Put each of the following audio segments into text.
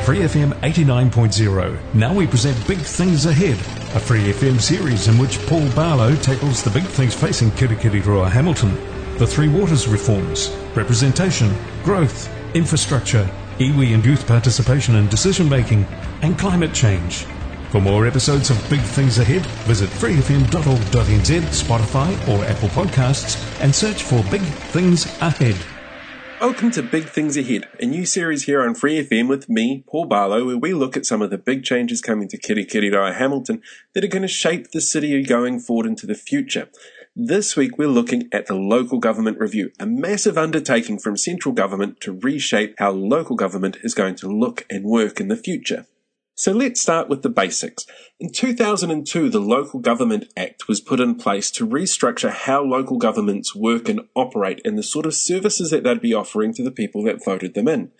Free FM 89.0. Now we present Big Things Ahead, a Free FM series in which Paul Barlow tackles the big things facing Kirikiriroa Hamilton. The Three Waters reforms, representation, growth, infrastructure, iwi and youth participation in decision making, and climate change. For more episodes of Big Things Ahead, visit freefm.org.nz, Spotify, or Apple Podcasts and search for Big Things Ahead. Welcome to Big Things Ahead, a new series here on Free FM with me, Paul Barlow, where we look at some of the big changes coming to Kirikiriroa Hamilton that are going to shape the city going forward into the future. This week we're looking at the Local Government Review, a massive undertaking from central government to reshape how local government is going to look and work in the future. So let's start with the basics. In 2002, the Local Government Act was put in place to restructure how local governments work and operate and the sort of services that they'd be offering to the people that voted them in.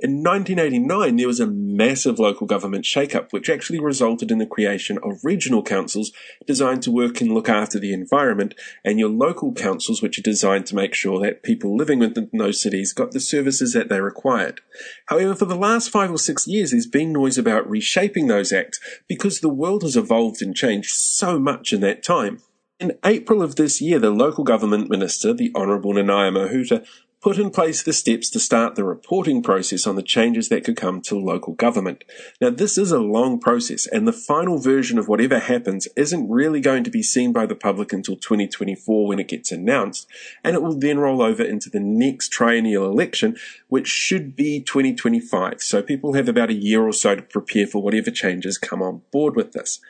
In 1989, there was a massive local government shake-up, which actually resulted in the creation of regional councils designed to work and look after the environment, and your local councils, which are designed to make sure that people living within those cities got the services that they required. However, for the last five or six years, there's been noise about reshaping those acts because the world has evolved and changed so much in that time. In April of this year, the local government minister, the Honourable Nanaia Mahuta, put in place the steps to start the reporting process on the changes that could come to local government. Now, this is a long process, and the final version of whatever happens isn't really going to be seen by the public until 2024 when it gets announced, and it will then roll over into the next triennial election, which should be 2025. So people have about a year or so to prepare for whatever changes come on board with this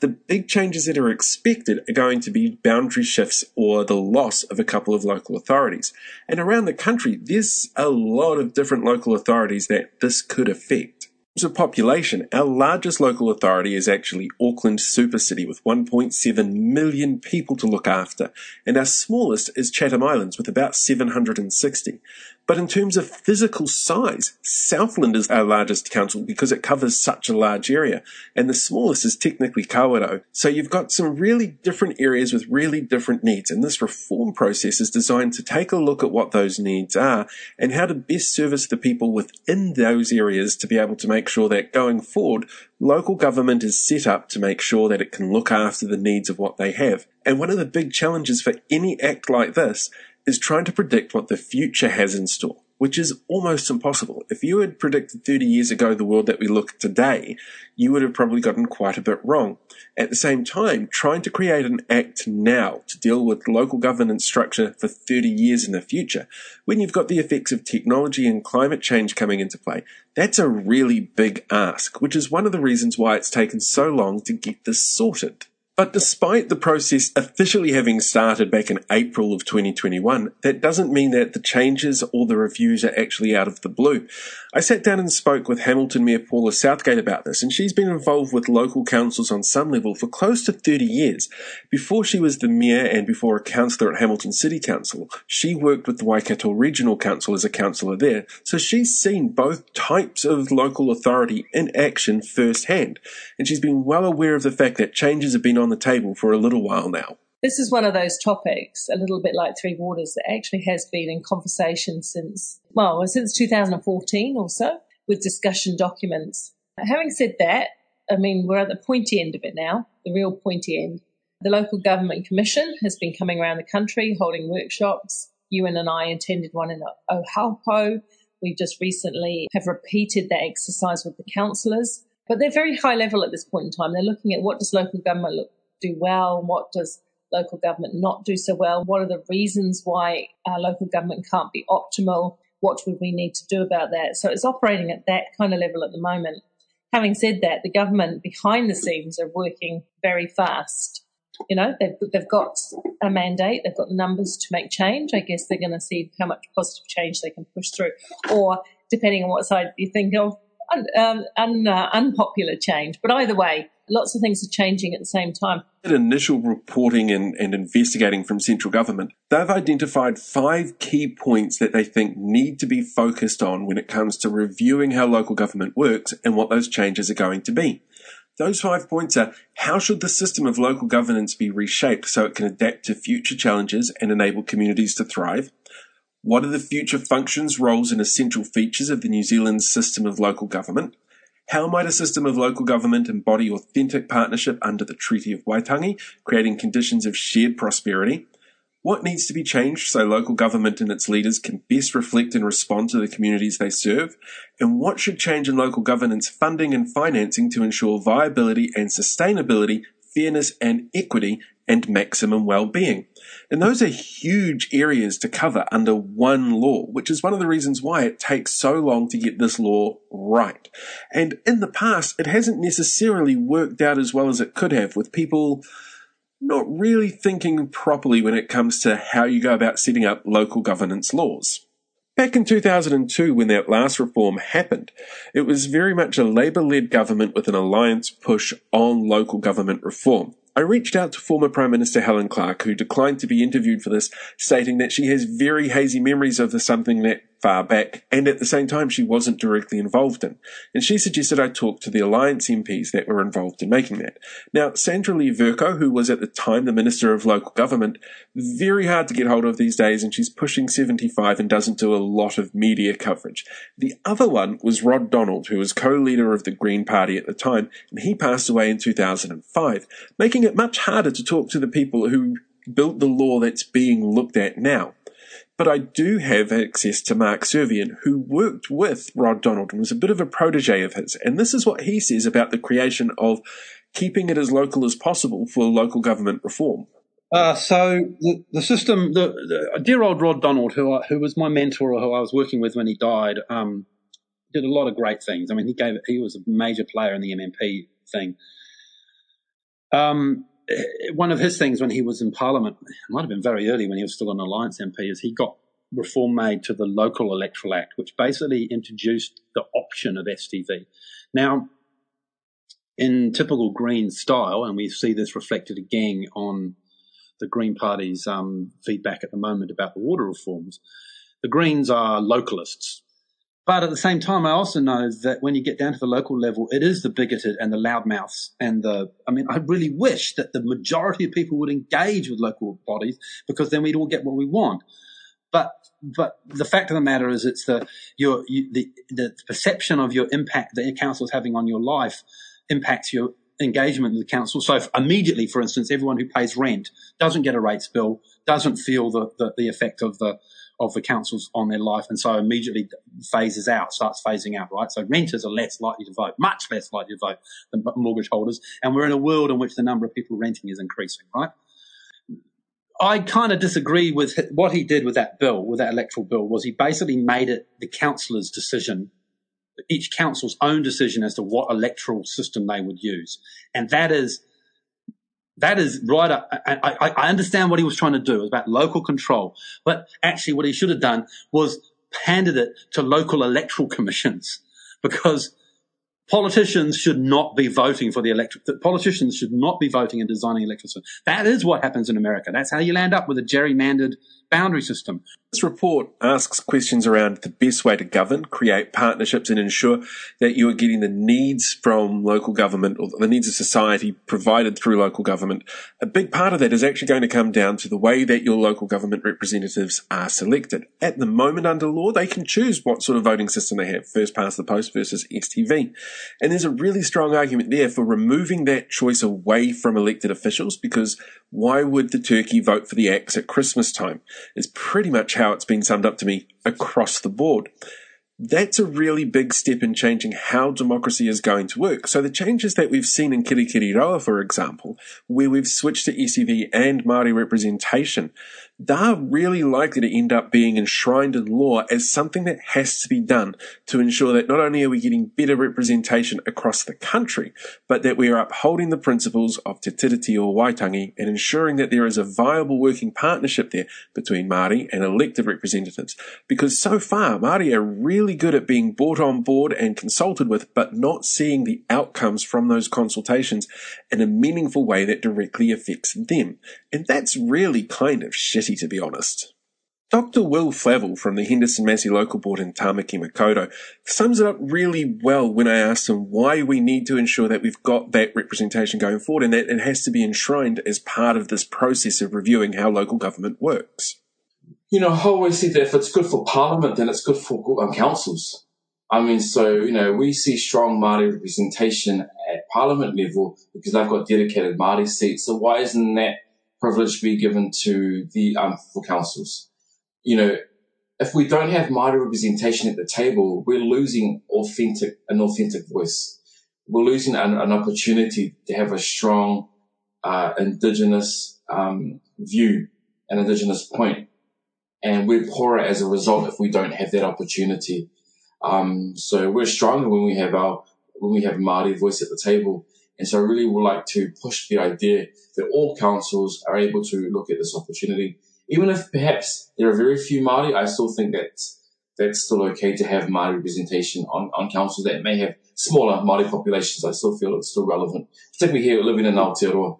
the big changes that are expected are going to be boundary shifts or the loss of a couple of local authorities. And around the country, there's a lot of different local authorities that this could affect. Of population, our largest local authority is actually Auckland Super City with 1.7 million people to look after, and our smallest is Chatham Islands with about 760. But in terms of physical size, Southland is our largest council because it covers such a large area, and the smallest is technically Kawerau. So you've got some really different areas with really different needs, and this reform process is designed to take a look at what those needs are and how to best service the people within those areas to be able to make sure that going forward, local government is set up to make sure that it can look after the needs of what they have. And one of the big challenges for any act like this is trying to predict what the future has in store, which is almost impossible. If you had predicted 30 years ago the world that we look at today, you would have probably gotten quite a bit wrong. At the same time, trying to create an act now to deal with local governance structure for 30 years in the future, when you've got the effects of technology and climate change coming into play, that's a really big ask, which is one of the reasons why it's taken so long to get this sorted. But despite the process officially having started back in April of 2021, that doesn't mean that the changes or the reviews are actually out of the blue. I sat down and spoke with Hamilton Mayor Paula Southgate about this, and she's been involved with local councils on some level for close to 30 years. Before she was the mayor and before a councillor at Hamilton City Council, she worked with the Waikato Regional Council as a councillor there, so she's seen both types of local authority in action firsthand, and she's been well aware of the fact that changes have been on on the table for a little while now. This is one of those topics, a little bit like Three Waters, that actually has been in conversation since, well, since 2014 or so, with discussion documents. Having said that, I mean, we're at the pointy end of it now, the real pointy end. The Local Government Commission has been coming around the country holding workshops. Ewan and I attended one in Ohaupo. We just recently have repeated that exercise with the councillors, but they're very high level at this point in time. They're looking at what does local government look do well? What does local government not do so well? What are the reasons why our local government can't be optimal? What would we need to do about that? So it's operating at that kind of level at the moment. Having said that, the government behind the scenes are working very fast. You know, they've, they've got a mandate, they've got numbers to make change. I guess they're going to see how much positive change they can push through. Or, depending on what side you think of, un, um, un, uh, unpopular change. But either way, lots of things are changing at the same time. Initial reporting and, and investigating from central government, they've identified five key points that they think need to be focused on when it comes to reviewing how local government works and what those changes are going to be. Those five points are how should the system of local governance be reshaped so it can adapt to future challenges and enable communities to thrive? What are the future functions, roles, and essential features of the New Zealand system of local government? How might a system of local government embody authentic partnership under the Treaty of Waitangi, creating conditions of shared prosperity? What needs to be changed so local government and its leaders can best reflect and respond to the communities they serve? And what should change in local governance funding and financing to ensure viability and sustainability, fairness and equity, and maximum well-being? And those are huge areas to cover under one law, which is one of the reasons why it takes so long to get this law right. And in the past, it hasn't necessarily worked out as well as it could have with people not really thinking properly when it comes to how you go about setting up local governance laws. Back in 2002, when that last reform happened, it was very much a Labour led government with an alliance push on local government reform. I reached out to former Prime Minister Helen Clark, who declined to be interviewed for this, stating that she has very hazy memories of the something that far back, and at the same time she wasn't directly involved in. And she suggested I talk to the Alliance MPs that were involved in making that. Now, Sandra Lee Vercoe, who was at the time the Minister of Local Government, very hard to get hold of these days, and she's pushing 75 and doesn't do a lot of media coverage. The other one was Rod Donald, who was co-leader of the Green Party at the time, and he passed away in 2005, making it much harder to talk to the people who built the law that's being looked at now. But I do have access to Mark Servian, who worked with Rod Donald and was a bit of a protege of his. And this is what he says about the creation of keeping it as local as possible for local government reform. Uh, so the, the system, the, the, dear old Rod Donald, who I, who was my mentor, or who I was working with when he died, um, did a lot of great things. I mean, he gave he was a major player in the MMP thing. Um, one of his things when he was in Parliament, it might have been very early when he was still an Alliance MP, is he got reform made to the Local Electoral Act, which basically introduced the option of STV. Now, in typical Green style, and we see this reflected again on the Green Party's um, feedback at the moment about the water reforms, the Greens are localists. But at the same time, I also know that when you get down to the local level, it is the bigoted and the loudmouths and the, I mean, I really wish that the majority of people would engage with local bodies because then we'd all get what we want. But, but the fact of the matter is it's the, your, you, the, the perception of your impact that your council is having on your life impacts your engagement with the council. So immediately, for instance, everyone who pays rent doesn't get a rates bill, doesn't feel the, the, the effect of the, of the councils on their life, and so immediately phases out, starts phasing out, right? So renters are less likely to vote, much less likely to vote than mortgage holders, and we're in a world in which the number of people renting is increasing, right? I kind of disagree with what he did with that bill, with that electoral bill, was he basically made it the councillor's decision, each council's own decision as to what electoral system they would use. And that is that is right. I, I, I, understand what he was trying to do. It was about local control. But actually, what he should have done was handed it to local electoral commissions because politicians should not be voting for the electric. Politicians should not be voting and designing electoral system. That is what happens in America. That's how you land up with a gerrymandered boundary system. This report asks questions around the best way to govern, create partnerships, and ensure that you are getting the needs from local government or the needs of society provided through local government. A big part of that is actually going to come down to the way that your local government representatives are selected. At the moment, under law, they can choose what sort of voting system they have first past the post versus STV. And there's a really strong argument there for removing that choice away from elected officials because why would the turkey vote for the axe at Christmas time? Is pretty much how it's been summed up to me across the board. That's a really big step in changing how democracy is going to work. So the changes that we've seen in Kirikiriroa, for example, where we've switched to STV and Māori representation, they're really likely to end up being enshrined in law as something that has to be done to ensure that not only are we getting better representation across the country, but that we are upholding the principles of Te Tiriti o Waitangi and ensuring that there is a viable working partnership there between Māori and elected representatives. Because so far, Māori are really good at being brought on board and consulted with, but not seeing the outcomes from those consultations in a meaningful way that directly affects them. And that's really kind of shitty, to be honest. Dr. Will Flavell from the Henderson Massey Local Board in Tamaki Makaurau sums it up really well when I asked him why we need to ensure that we've got that representation going forward and that it has to be enshrined as part of this process of reviewing how local government works. You know, I always think that if it's good for Parliament, then it's good for um, councils. I mean, so, you know, we see strong Māori representation at Parliament level because they've got dedicated Māori seats. So why isn't that privilege be given to the, um, councils? you know, if we don't have Māori representation at the table, we're losing authentic, an authentic voice. We're losing an, an opportunity to have a strong, uh, indigenous, um, view, an indigenous point. And we're poorer as a result if we don't have that opportunity. Um, so we're stronger when we have our, when we have Māori voice at the table. And so I really would like to push the idea that all councils are able to look at this opportunity even if perhaps there are very few Māori, I still think that that's still okay to have Māori representation on, on councils that may have smaller Māori populations. I still feel it's still relevant, particularly here living in Aotearoa.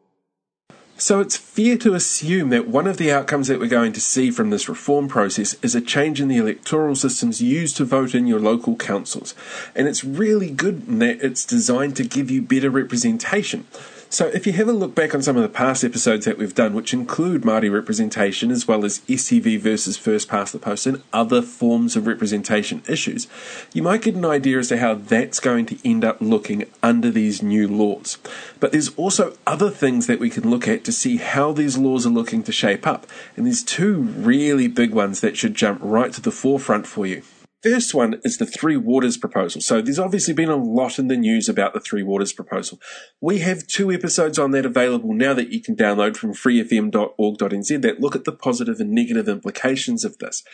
So it's fair to assume that one of the outcomes that we're going to see from this reform process is a change in the electoral systems used to vote in your local councils. And it's really good in that it's designed to give you better representation. So, if you have a look back on some of the past episodes that we've done, which include Māori representation as well as STV versus first past the post and other forms of representation issues, you might get an idea as to how that's going to end up looking under these new laws. But there's also other things that we can look at to see how these laws are looking to shape up. And there's two really big ones that should jump right to the forefront for you. First one is the Three Waters proposal. So there's obviously been a lot in the news about the Three Waters proposal. We have two episodes on that available now that you can download from freefm.org.nz that look at the positive and negative implications of this.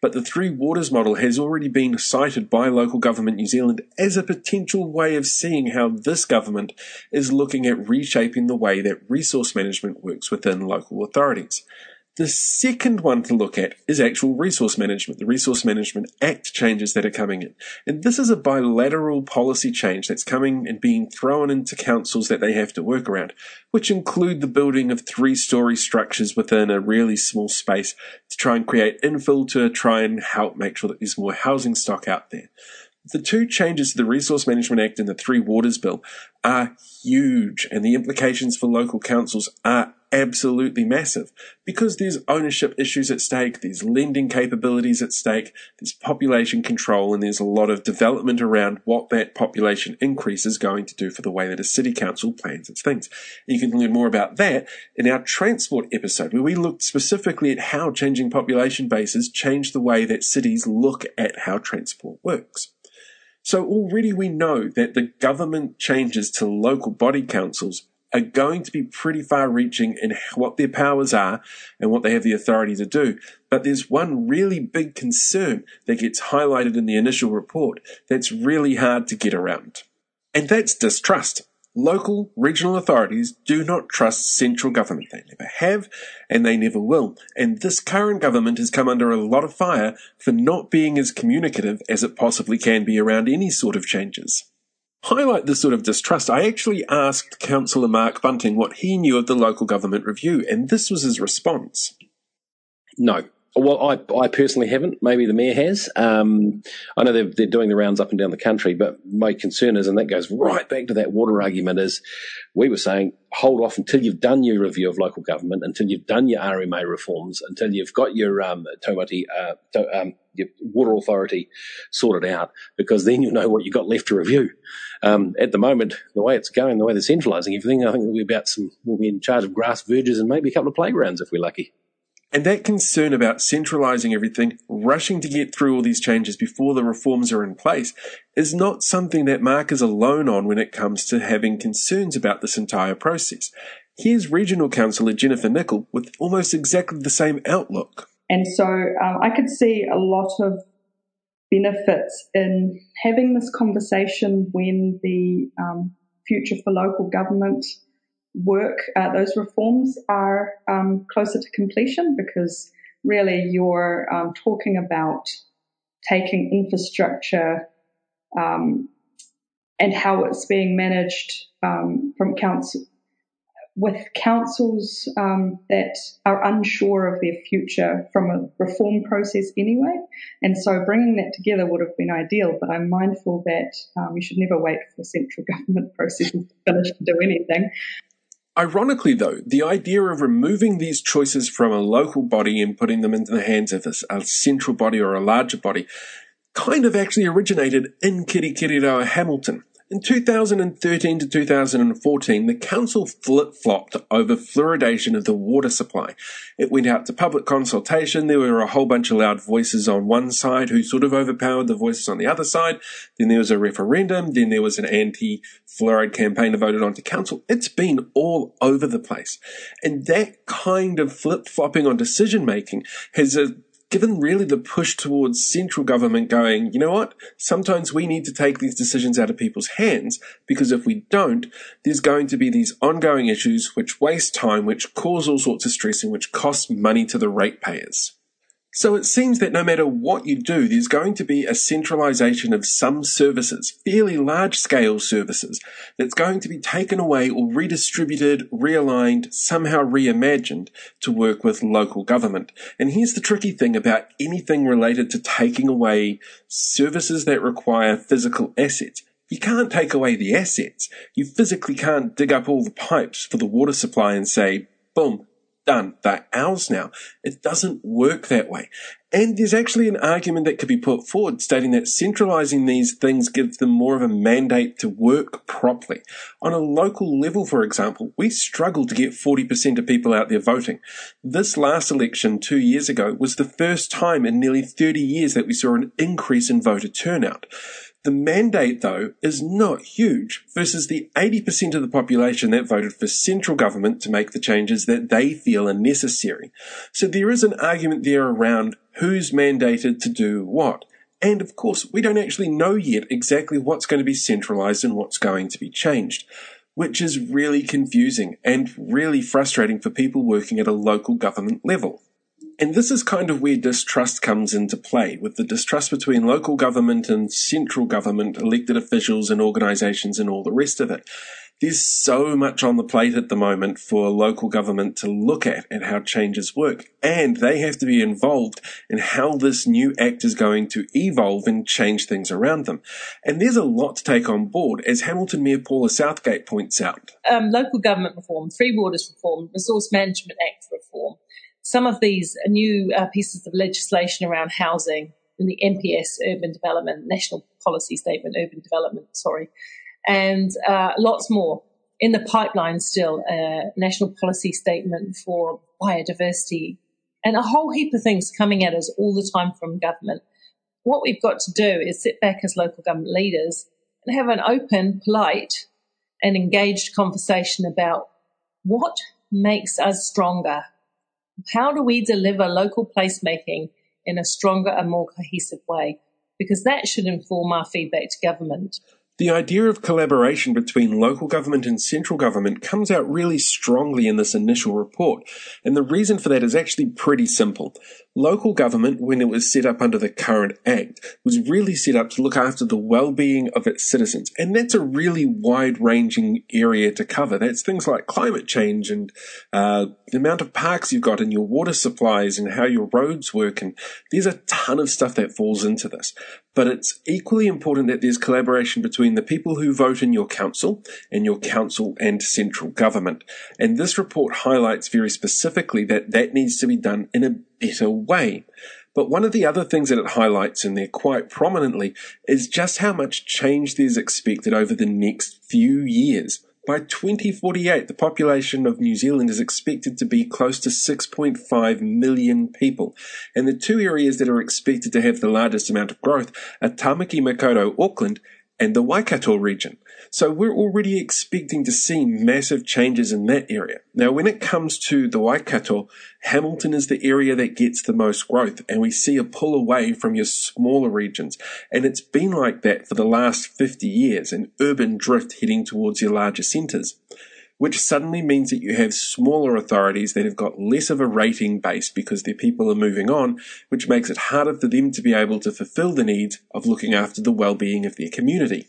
But the Three Waters model has already been cited by local government New Zealand as a potential way of seeing how this government is looking at reshaping the way that resource management works within local authorities. The second one to look at is actual resource management, the Resource Management Act changes that are coming in. And this is a bilateral policy change that's coming and being thrown into councils that they have to work around, which include the building of three story structures within a really small space to try and create infill to try and help make sure that there's more housing stock out there. The two changes to the Resource Management Act and the Three Waters Bill are huge, and the implications for local councils are absolutely massive because there's ownership issues at stake, there's lending capabilities at stake, there's population control, and there's a lot of development around what that population increase is going to do for the way that a city council plans its things. And you can learn more about that in our transport episode, where we looked specifically at how changing population bases change the way that cities look at how transport works. So already we know that the government changes to local body councils are going to be pretty far reaching in what their powers are and what they have the authority to do. But there's one really big concern that gets highlighted in the initial report that's really hard to get around. And that's distrust. Local, regional authorities do not trust central government. They never have, and they never will. And this current government has come under a lot of fire for not being as communicative as it possibly can be around any sort of changes highlight this sort of distrust, I actually asked Councillor Mark Bunting what he knew of the local government review, and this was his response. No. Well, I, I personally haven't. Maybe the mayor has. Um, I know they're, they're doing the rounds up and down the country, but my concern is, and that goes right back to that water argument, is we were saying hold off until you've done your review of local government, until you've done your RMA reforms, until you've got your um, Taumata, uh, to, um, your water authority sorted out, because then you'll know what you've got left to review. Um, at the moment, the way it's going, the way they're centralising everything, I think we'll be about some, we'll be in charge of grass verges and maybe a couple of playgrounds if we're lucky. And that concern about centralizing everything, rushing to get through all these changes before the reforms are in place, is not something that Mark is alone on when it comes to having concerns about this entire process. Here's Regional Councillor Jennifer Nickel with almost exactly the same outlook. And so um, I could see a lot of benefits in having this conversation when the um, future for local government work, uh, those reforms are um, closer to completion because really you're um, talking about taking infrastructure um, and how it's being managed um, from council with councils um, that are unsure of their future from a reform process anyway. And so bringing that together would have been ideal, but I'm mindful that um, you should never wait for central government processes to finish to do anything. Ironically, though, the idea of removing these choices from a local body and putting them into the hands of a, central body or a larger body kind of actually originated in Kirikiriroa Hamilton. In 2013 to 2014, the council flip-flopped over fluoridation of the water supply. It went out to public consultation. There were a whole bunch of loud voices on one side who sort of overpowered the voices on the other side. Then there was a referendum. Then there was an anti-fluoride campaign voted onto council. It's been all over the place. And that kind of flip-flopping on decision making has a given really the push towards central government going, you know what, sometimes we need to take these decisions out of people's hands because if we don't, there's going to be these ongoing issues which waste time, which cause all sorts of stress and which cost money to the ratepayers. So it seems that no matter what you do, there's going to be a centralization of some services, fairly large scale services, that's going to be taken away or redistributed, realigned, somehow reimagined to work with local government. And here's the tricky thing about anything related to taking away services that require physical assets. You can't take away the assets. You physically can't dig up all the pipes for the water supply and say, boom, done. They're ours now. It doesn't work that way. And there's actually an argument that could be put forward stating that centralizing these things gives them more of a mandate to work properly. On a local level, for example, we struggle to get 40% of people out there voting. This last election two years ago was the first time in nearly 30 years that we saw an increase in voter turnout. The mandate, though, is not huge versus the 80% of the population that voted for central government to make the changes that they feel are necessary. So there is an argument there around who's mandated to do what. And of course, we don't actually know yet exactly what's going to be centralized and what's going to be changed, which is really confusing and really frustrating for people working at a local government level. And this is kind of where distrust comes into play, with the distrust between local government and central government, elected officials and organisations and all the rest of it. There's so much on the plate at the moment for local government to look at and how changes work. And they have to be involved in how this new act is going to evolve and change things around them. And there's a lot to take on board, as Hamilton Mayor Paula Southgate points out. Um, local government reform, Three Waters reform, Resource Management Act reform some of these new uh, pieces of legislation around housing in the NPS urban development, national policy statement, urban development, sorry, and uh, lots more in the pipeline still, a national policy statement for biodiversity and a whole heap of things coming at us all the time from government. What we've got to do is sit back as local government leaders and have an open, polite, and engaged conversation about what makes us stronger how do we deliver local placemaking in a stronger and more cohesive way? Because that should inform our feedback to government. The idea of collaboration between local government and central government comes out really strongly in this initial report, and the reason for that is actually pretty simple. Local government, when it was set up under the current Act, was really set up to look after the well-being of its citizens, and that's a really wide-ranging area to cover. That's things like climate change and uh, the amount of parks you've got and your water supplies and how your roads work, and there's a ton of stuff that falls into this. But it's equally important that there's collaboration between the people who vote in your council and your council and central government. And this report highlights very specifically that that needs to be done in a better way. But one of the other things that it highlights in there quite prominently is just how much change there's expected over the next few years. By 2048, the population of New Zealand is expected to be close to 6.5 million people. And the two areas that are expected to have the largest amount of growth are Tamaki Makaurau, Auckland, and the Waikato region. So we're already expecting to see massive changes in that area. Now, when it comes to the Waikato, Hamilton is the area that gets the most growth, and we see a pull away from your smaller regions. And it's been like that for the last 50 years, an urban drift heading towards your larger centres which suddenly means that you have smaller authorities that have got less of a rating base because their people are moving on, which makes it harder for them to be able to fulfill the needs of looking after the well-being of their community.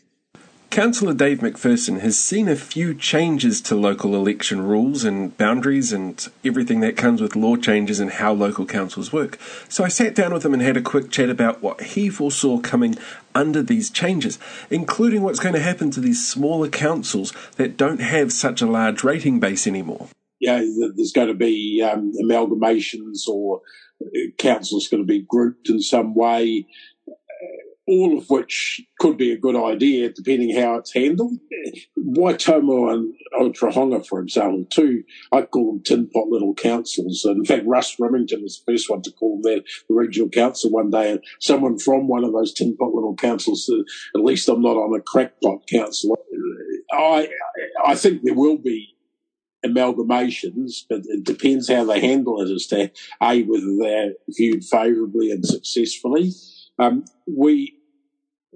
Councillor Dave Macpherson has seen a few changes to local election rules and boundaries and everything that comes with law changes and how local councils work. So I sat down with him and had a quick chat about what he foresaw coming under these changes, including what's going to happen to these smaller councils that don't have such a large rating base anymore. Yeah, there's going to be um, amalgamations or uh, councils going to be grouped in some way all of which could be a good idea depending how it's handled. Waitomo and Otorohanga, for example, two, I call them tin pot little councils. And in fact, Russ Rimmington was the first one to call them the regional council one day. And someone from one of those tin pot little councils said, at least I'm not on a crackpot council. I, I think there will be amalgamations, but it depends how they handle it as to A, whether they're viewed favourably and successfully. Um, we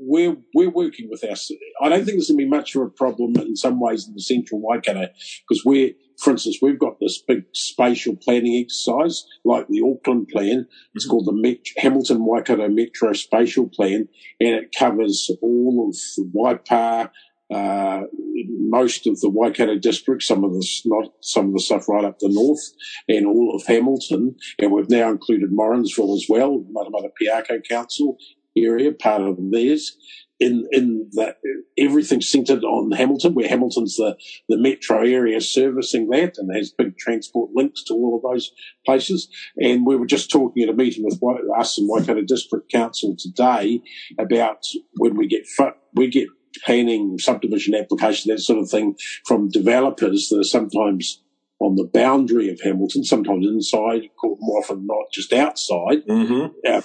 we're we're working with our. I don't think there's going to be much of a problem in some ways in the central Waikato because we're, for instance, we've got this big spatial planning exercise like the Auckland plan. It's called the Met- Hamilton Waikato Metro Spatial Plan, and it covers all of the Waipa, uh, most of the Waikato district, some of the not some of the stuff right up the north, and all of Hamilton, and we've now included Morrinsville as well, Matamata Piako Council, area, part of theirs. In in that everything centred on Hamilton, where Hamilton's the the metro area servicing that and has big transport links to all of those places. And we were just talking at a meeting with us and Waikato District Council today about when we get we get planning, subdivision application, that sort of thing from developers that are sometimes on the boundary of Hamilton, sometimes inside, more often not just outside. Mm-hmm. Uh,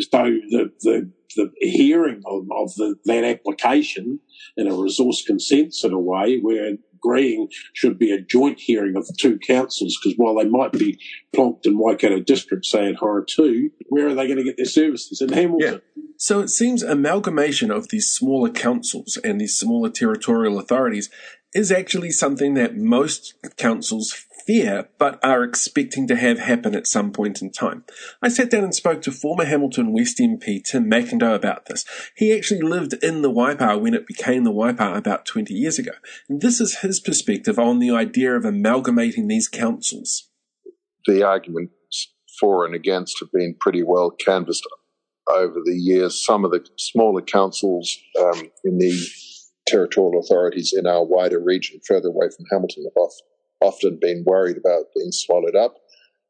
so the, the, the hearing of, of the, that application in a resource consent sort of way, we're agreeing should be a joint hearing of two councils because while they might be plonked in Waikato District, say at Horotiu, where are they going to get their services? In Hamilton. Yeah. So it seems amalgamation of these smaller councils and these smaller territorial authorities is actually something that most councils fear, but are expecting to have happen at some point in time. I sat down and spoke to former Hamilton West MP Tim Macindoe about this. He actually lived in the Waipa when it became the Waipa about 20 years ago. And this is his perspective on the idea of amalgamating these councils. The arguments for and against have been pretty well canvassed over the years. Some of the smaller councils um, in the territorial authorities in our wider region further away from Hamilton have often been worried about being swallowed up.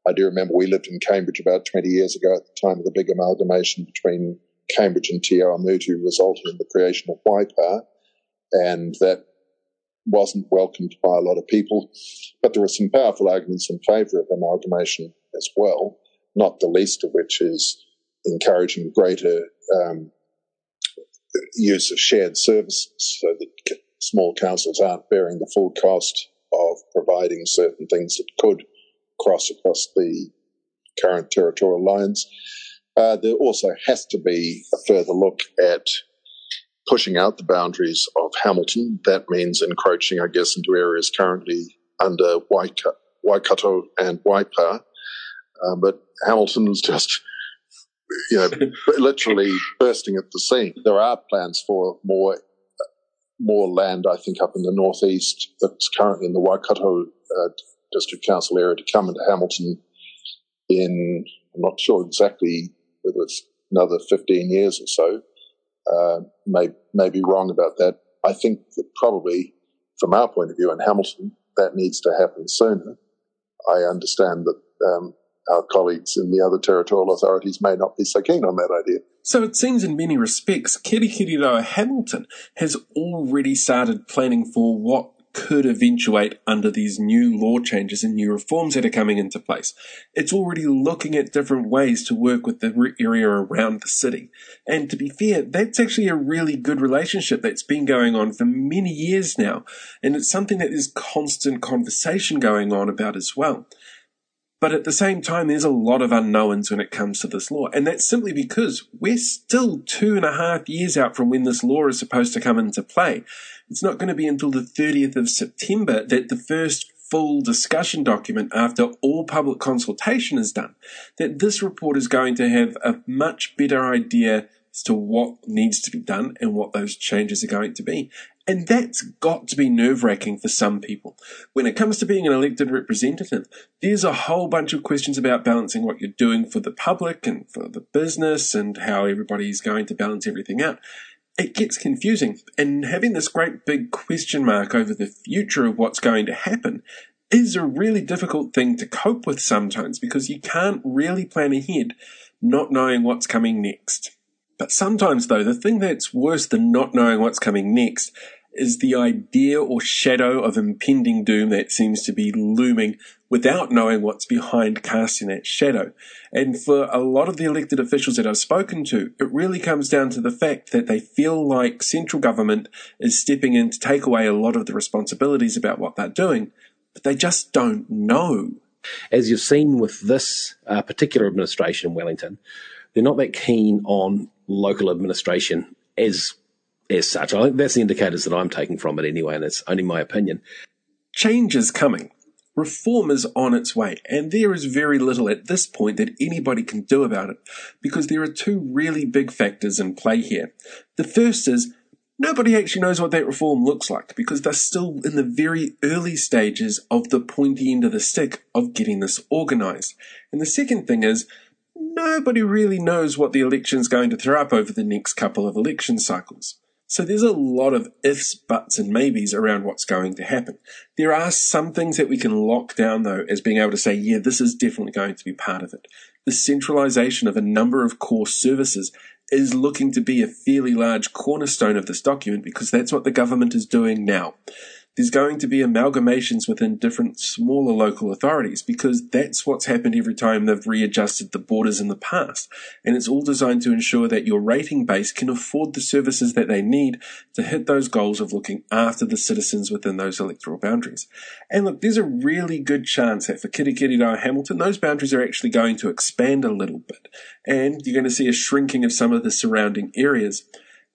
I do remember we lived in Cambridge about 20 years ago at the time of the big amalgamation between Cambridge and Te Awamutu, resulting in the creation of Waipa, and that wasn't welcomed by a lot of people. But there were some powerful arguments in favour of amalgamation as well, not the least of which is encouraging greater um, use of shared services so that small councils aren't bearing the full cost of providing certain things that could cross across the current territorial lines. Uh, there also has to be a further look at pushing out the boundaries of Hamilton. That means encroaching, I guess, into areas currently under Waikato, Waikato and Waipa. Uh, but Hamilton is just, you know, literally bursting at the seam. There are plans for more more land, I think, up in the northeast that's currently in the Waikato uh, District Council area to come into Hamilton in, I'm not sure exactly whether it's another 15 years or so. Uh, may, may be wrong about that. I think that probably, from our point of view in Hamilton, that needs to happen sooner. I understand that um, our colleagues in the other territorial authorities may not be so keen on that idea. So it seems in many respects, Kirikiriroa Hamilton has already started planning for what could eventuate under these new law changes and new reforms that are coming into place. It's already looking at different ways to work with the area around the city. And to be fair, that's actually a really good relationship that's been going on for many years now. And it's something that there's constant conversation going on about as well. But at the same time, there's a lot of unknowns when it comes to this law. And that's simply because we're still two and a half years out from when this law is supposed to come into play. It's not going to be until the 30th of September that the first full discussion document after all public consultation is done, that this report is going to have a much better idea as to what needs to be done and what those changes are going to be. And that's got to be nerve wracking for some people. When it comes to being an elected representative, there's a whole bunch of questions about balancing what you're doing for the public and for the business and how everybody's going to balance everything out. It gets confusing. And having this great big question mark over the future of what's going to happen is a really difficult thing to cope with sometimes because you can't really plan ahead not knowing what's coming next. But sometimes, though, the thing that's worse than not knowing what's coming next is the idea or shadow of impending doom that seems to be looming without knowing what's behind casting that shadow. And for a lot of the elected officials that I've spoken to, it really comes down to the fact that they feel like central government is stepping in to take away a lot of the responsibilities about what they're doing, but they just don't know. As you've seen with this uh, particular administration in Wellington, they're not that keen on local administration as as such. I think that's the indicators that I'm taking from it anyway, and it's only my opinion. Change is coming. Reform is on its way, and there is very little at this point that anybody can do about it because there are two really big factors in play here. The first is nobody actually knows what that reform looks like because they're still in the very early stages of the pointy end of the stick of getting this organized. And the second thing is nobody really knows what the election's going to throw up over the next couple of election cycles. So there's a lot of ifs, buts, and maybes around what's going to happen. There are some things that we can lock down, though, as being able to say, yeah, this is definitely going to be part of it. The centralization of a number of core services is looking to be a fairly large cornerstone of this document because that's what the government is doing now there's going to be amalgamations within different smaller local authorities because that's what's happened every time they've readjusted the borders in the past. And it's all designed to ensure that your rating base can afford the services that they need to hit those goals of looking after the citizens within those electoral boundaries. And look, there's a really good chance that for Kirikiri Hamilton, those boundaries are actually going to expand a little bit. And you're going to see a shrinking of some of the surrounding areas.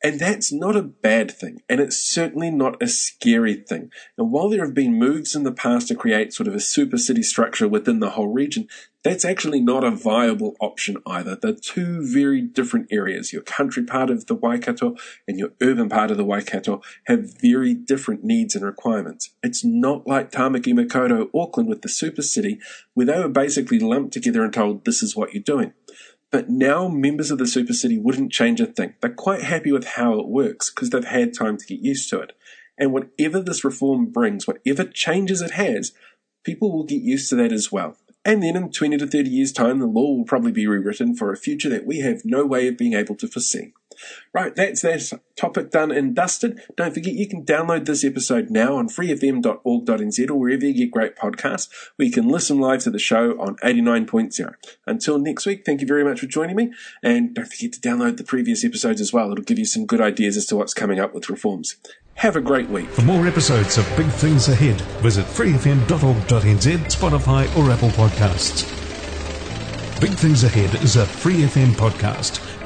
And that's not a bad thing, and it's certainly not a scary thing. And while there have been moves in the past to create sort of a super city structure within the whole region, that's actually not a viable option either. They're two very different areas. Your country part of the Waikato and your urban part of the Waikato have very different needs and requirements. It's not like Tamaki Makaurau, Auckland with the super city, where they were basically lumped together and told, this is what you're doing. But now members of the Super City wouldn't change a thing. They're quite happy with how it works because they've had time to get used to it. And whatever this reform brings, whatever changes it has, people will get used to that as well. And then in 20 to 30 years' time, the law will probably be rewritten for a future that we have no way of being able to foresee. Right, that's that topic done and dusted. Don't forget you can download this episode now on freefm.org.nz or wherever you get great podcasts, where you can listen live to the show on 89.0. Until next week, thank you very much for joining me, and don't forget to download the previous episodes as well. It'll give you some good ideas as to what's coming up with reforms. Have a great week. For more episodes of Big Things Ahead, visit freefm.org.nz, Spotify, or Apple Podcasts. Big Things Ahead is a Free FM podcast.